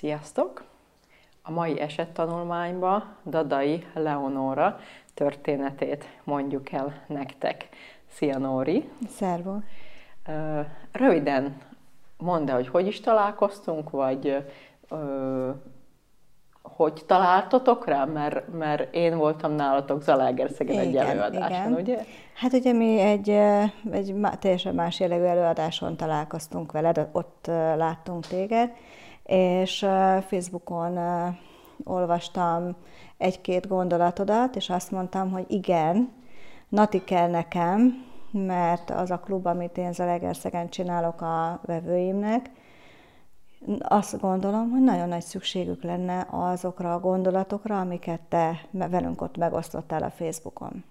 Sziasztok! A mai esettanulmányba Dadai Leonora történetét mondjuk el nektek. Szia Nóri! Szervo! Röviden mondd el, hogy hogy is találkoztunk, vagy ö, hogy találtatok rá, mert, mert én voltam nálatok Zalaegerszegen egy előadáson, igen. ugye? Hát ugye mi egy, egy teljesen más jellegű előadáson találkoztunk veled, ott láttunk téged, és Facebookon olvastam egy-két gondolatodat, és azt mondtam, hogy igen, Nati kell nekem, mert az a klub, amit én Zalaegerszegen csinálok a vevőimnek, azt gondolom, hogy nagyon nagy szükségük lenne azokra a gondolatokra, amiket te velünk ott megosztottál a Facebookon.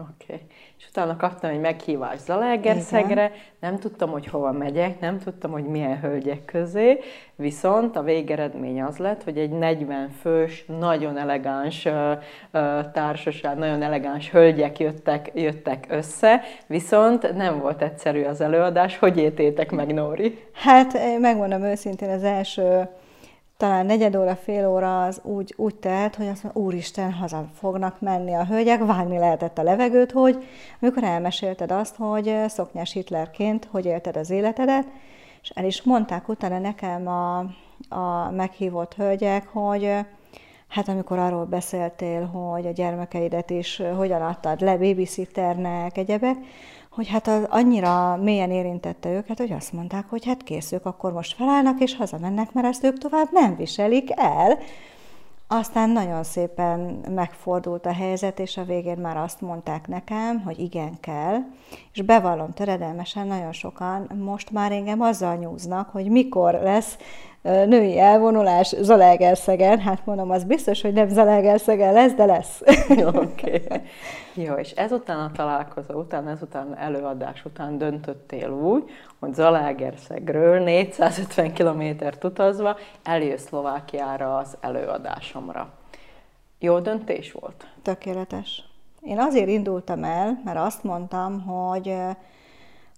Oké. Okay. És utána kaptam egy meghívást Zalaegerszegre, nem tudtam, hogy hova megyek, nem tudtam, hogy milyen hölgyek közé, viszont a végeredmény az lett, hogy egy 40 fős, nagyon elegáns uh, társaság, nagyon elegáns hölgyek jöttek, jöttek össze, viszont nem volt egyszerű az előadás. Hogy értétek meg, Nóri? Hát megmondom őszintén, az első talán negyed óra, fél óra az úgy, úgy telt, hogy azt mondja, úristen, haza fognak menni a hölgyek, vágni lehetett a levegőt, hogy amikor elmesélted azt, hogy szoknyás Hitlerként hogy élted az életedet, és el is mondták utána nekem a, a meghívott hölgyek, hogy hát amikor arról beszéltél, hogy a gyermekeidet is hogyan adtad le babysitternek, egyebek, hogy hát az annyira mélyen érintette őket, hogy azt mondták, hogy hát kész, ők akkor most felállnak és hazamennek, mert ezt ők tovább nem viselik el. Aztán nagyon szépen megfordult a helyzet, és a végén már azt mondták nekem, hogy igen kell, és bevallom töredelmesen, nagyon sokan most már engem azzal nyúznak, hogy mikor lesz női elvonulás Zalaegerszegen. Hát mondom, az biztos, hogy nem Zalaegerszegen lesz, de lesz. Oké. Okay. Jó, és ezután a találkozó után, ezután előadás után döntöttél úgy, hogy Zalaegerszegről 450 kilométert utazva eljössz Szlovákiára az előadásomra. Jó döntés volt? Tökéletes. Én azért indultam el, mert azt mondtam, hogy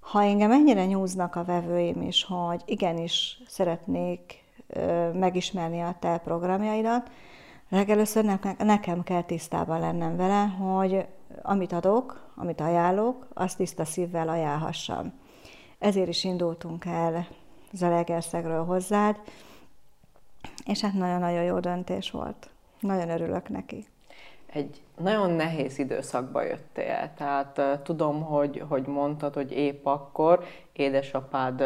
ha engem ennyire nyúznak a vevőim is, hogy igenis szeretnék megismerni a te programjaidat, legelőször nekem kell tisztában lennem vele, hogy amit adok, amit ajánlok, azt tiszta szívvel ajánlhassam. Ezért is indultunk el Zalegerszegről hozzád, és hát nagyon-nagyon jó döntés volt. Nagyon örülök neki egy nagyon nehéz időszakba jöttél. Tehát tudom, hogy, hogy mondtad, hogy épp akkor édesapád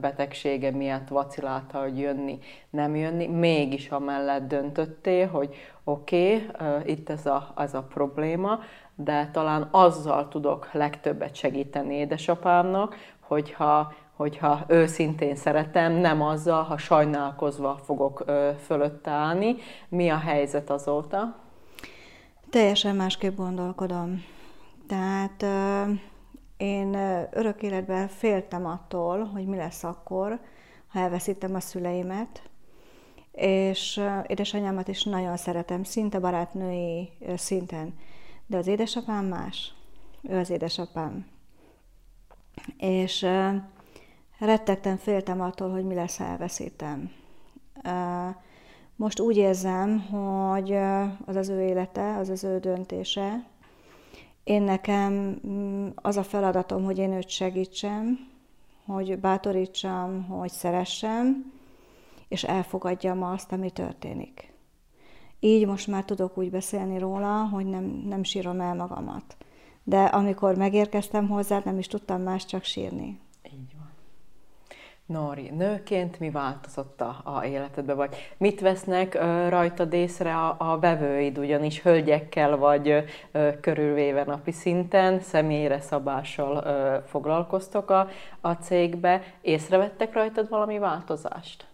betegsége miatt vacilálta, hogy jönni, nem jönni. Mégis amellett döntöttél, hogy oké, okay, itt ez a, ez a probléma, de talán azzal tudok legtöbbet segíteni édesapámnak, hogyha hogyha őszintén szeretem, nem azzal, ha sajnálkozva fogok fölött állni. Mi a helyzet azóta? Teljesen másképp gondolkodom. Tehát én örök életben féltem attól, hogy mi lesz akkor, ha elveszítem a szüleimet, és édesanyámat is nagyon szeretem, szinte barátnői szinten. De az édesapám más. Ő az édesapám. És rettegtem, féltem attól, hogy mi lesz, ha elveszítem. Most úgy érzem, hogy az az ő élete, az az ő döntése. Én nekem mm, az a feladatom, hogy én őt segítsem, hogy bátorítsam, hogy szeressem, és elfogadjam azt, ami történik. Így most már tudok úgy beszélni róla, hogy nem, nem sírom el magamat. De amikor megérkeztem hozzá, nem is tudtam más csak sírni. Így Nori, nőként mi változott a, a életedbe, vagy mit vesznek ö, rajtad észre a, a vevőid, ugyanis hölgyekkel vagy ö, körülvéve napi szinten, személyre szabással ö, foglalkoztok a, a cégbe. Észrevettek rajtad valami változást?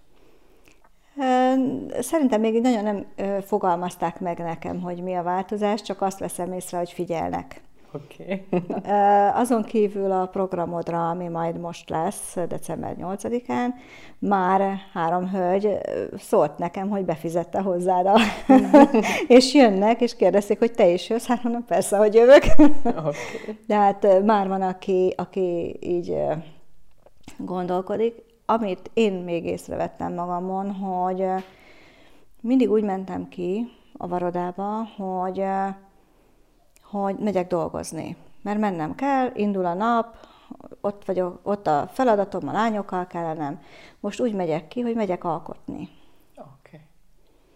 Szerintem még nagyon nem fogalmazták meg nekem, hogy mi a változás, csak azt veszem észre, hogy figyelnek. Okay. Azon kívül a programodra, ami majd most lesz, december 8-án, már három hölgy szólt nekem, hogy befizette hozzád, a... és jönnek, és kérdezik, hogy te is jössz. Hát mondom, persze, hogy jövök. Okay. De hát már van, aki, aki így gondolkodik. amit én még észrevettem magamon, hogy mindig úgy mentem ki a varodába, hogy, hogy megyek dolgozni. Mert mennem kell, indul a nap, ott vagyok, ott a feladatom, a lányokkal kellenem. Most úgy megyek ki, hogy megyek alkotni. Oké. Okay.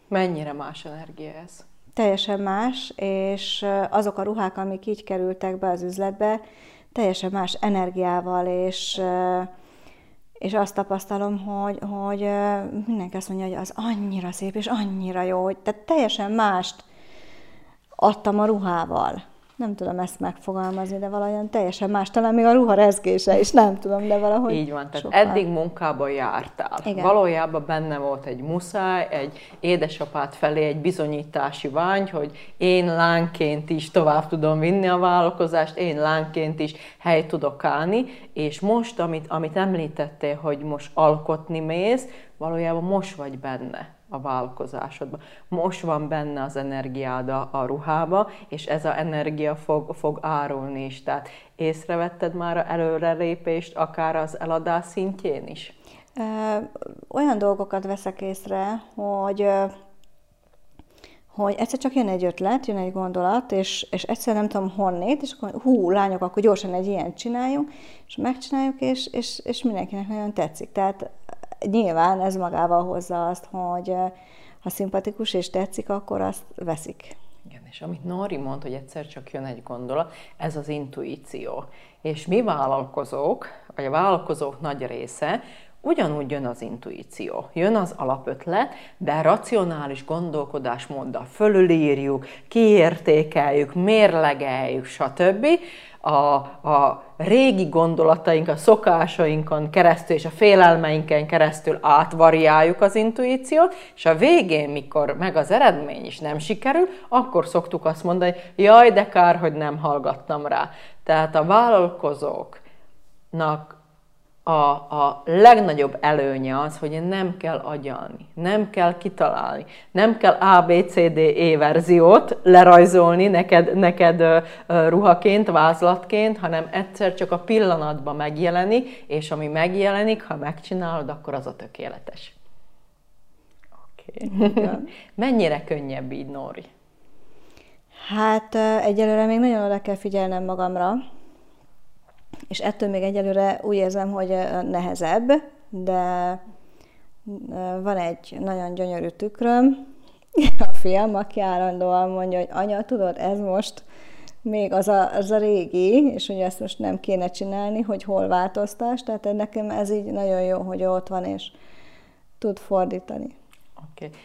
Mennyire más energia ez? Teljesen más, és azok a ruhák, amik így kerültek be az üzletbe, teljesen más energiával, és, és azt tapasztalom, hogy, hogy mindenki azt mondja, hogy az annyira szép, és annyira jó, hogy tehát teljesen mást adtam a ruhával nem tudom ezt megfogalmazni, de valahogyan teljesen más, talán még a ruha rezgése is, nem tudom, de valahogy Így van, tehát sokkal. eddig munkába jártál. Igen. Valójában benne volt egy muszáj, egy édesapát felé egy bizonyítási vágy, hogy én lánként is tovább tudom vinni a vállalkozást, én lánként is hely tudok állni, és most, amit, amit említettél, hogy most alkotni mész, valójában most vagy benne a vállalkozásodban. Most van benne az energiád a, a ruhába, és ez a energia fog, fog árulni is. Tehát észrevetted már a előrelépést akár az eladás szintjén is? Olyan dolgokat veszek észre, hogy hogy egyszer csak jön egy ötlet, jön egy gondolat, és, és egyszer nem tudom honnét, és akkor hú, lányok, akkor gyorsan egy ilyen csináljunk, és megcsináljuk, és, és, és mindenkinek nagyon tetszik. Tehát nyilván ez magával hozza azt, hogy ha szimpatikus és tetszik, akkor azt veszik. Igen, és amit Nori mond, hogy egyszer csak jön egy gondolat, ez az intuíció. És mi vállalkozók, vagy a vállalkozók nagy része, ugyanúgy jön az intuíció, jön az alapötlet, de racionális gondolkodásmóddal fölülírjuk, kiértékeljük, mérlegeljük, stb a, a régi gondolataink, a szokásainkon keresztül és a félelmeinken keresztül átvariáljuk az intuíciót, és a végén, mikor meg az eredmény is nem sikerül, akkor szoktuk azt mondani, jaj, de kár, hogy nem hallgattam rá. Tehát a vállalkozóknak a, a legnagyobb előnye az, hogy nem kell agyalni, nem kell kitalálni, nem kell A, B, C, D, E verziót lerajzolni neked, neked uh, ruhaként, vázlatként, hanem egyszer csak a pillanatban megjelenik, és ami megjelenik, ha megcsinálod, akkor az a tökéletes. Oké. Okay. Mennyire könnyebb így, Nóri? Hát egyelőre még nagyon oda kell figyelnem magamra, és ettől még egyelőre úgy érzem, hogy nehezebb, de van egy nagyon gyönyörű tükröm, a fiam, aki állandóan mondja, hogy anya, tudod, ez most még az a, az a régi, és hogy ezt most nem kéne csinálni, hogy hol változtás, tehát nekem ez így nagyon jó, hogy ott van, és tud fordítani. Oké. Okay.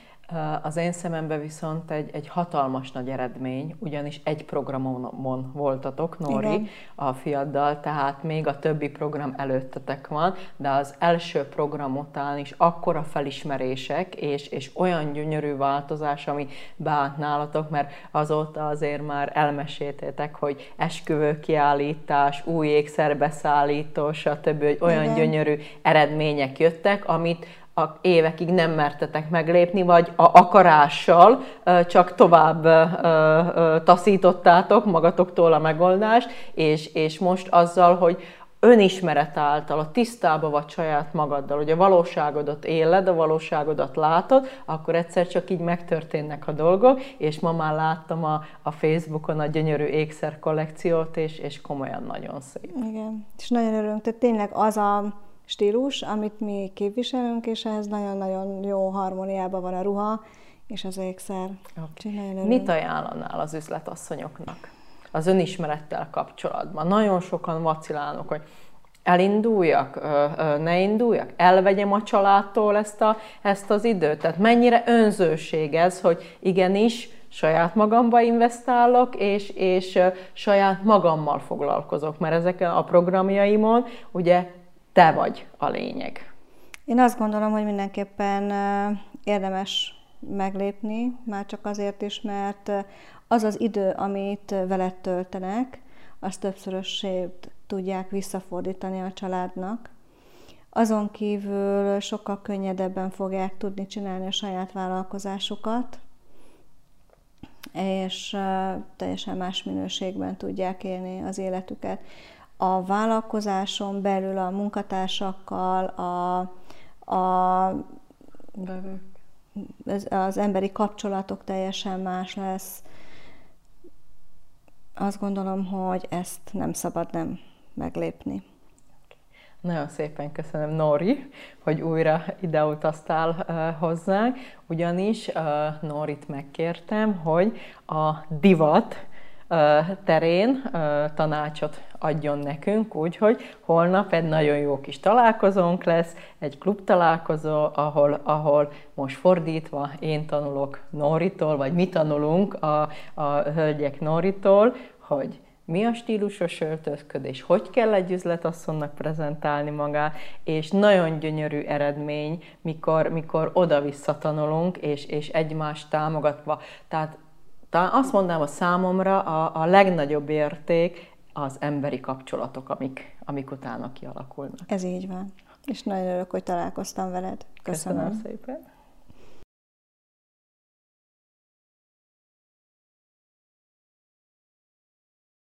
Az én szememben viszont egy, egy hatalmas nagy eredmény, ugyanis egy programon voltatok, Nóri, Igen. a fiaddal, tehát még a többi program előttetek van, de az első program után is akkora felismerések, és, és olyan gyönyörű változás, ami beállt nálatok, mert azóta azért már elmeséltétek, hogy esküvő kiállítás, új ékszerbeszállító, stb., hogy olyan Igen. gyönyörű eredmények jöttek, amit évekig nem mertetek meglépni, vagy a akarással csak tovább taszítottátok magatoktól a megoldást, és, és most azzal, hogy önismeret által, a tisztába vagy saját magaddal, hogy a valóságodat éled, a valóságodat látod, akkor egyszer csak így megtörténnek a dolgok, és ma már láttam a, a Facebookon a gyönyörű ékszer kollekciót, és, és komolyan nagyon szép. Igen, és nagyon örülünk, tehát tényleg az a stílus, amit mi képviselünk, és ez nagyon-nagyon jó harmóniában van a ruha és az ékszer. Okay. Mit ajánlanál az üzletasszonyoknak az önismerettel kapcsolatban? Nagyon sokan vacilálnak, hogy elinduljak, ne induljak, elvegyem a családtól ezt, a, ezt az időt. Tehát mennyire önzőség ez, hogy igenis, saját magamba investálok, és, és saját magammal foglalkozok, mert ezeken a programjaimon ugye te vagy a lényeg. Én azt gondolom, hogy mindenképpen érdemes meglépni, már csak azért is, mert az az idő, amit veled töltenek, azt többszörösét tudják visszafordítani a családnak. Azon kívül sokkal könnyedebben fogják tudni csinálni a saját vállalkozásukat, és teljesen más minőségben tudják élni az életüket a vállalkozáson belül a munkatársakkal, a a, az, az emberi kapcsolatok teljesen más lesz. Azt gondolom, hogy ezt nem szabad nem meglépni. Nagyon szépen köszönöm, Nori, hogy újra ide utaztál uh, hozzánk, ugyanis uh, Norit megkértem, hogy a divat terén tanácsot adjon nekünk, úgyhogy holnap egy nagyon jó kis találkozónk lesz, egy klub találkozó, ahol, ahol most fordítva én tanulok Noritól, vagy mi tanulunk a, a hölgyek Noritól, hogy mi a stílusos öltözködés, hogy kell egy üzletasszonynak prezentálni magát, és nagyon gyönyörű eredmény, mikor, mikor oda-vissza tanulunk, és, és egymást támogatva. Tehát talán azt mondanám, a számomra a, a legnagyobb érték az emberi kapcsolatok, amik, amik utána kialakulnak. Ez így van. És nagyon örülök, hogy találkoztam veled. Köszönöm, Köszönöm szépen.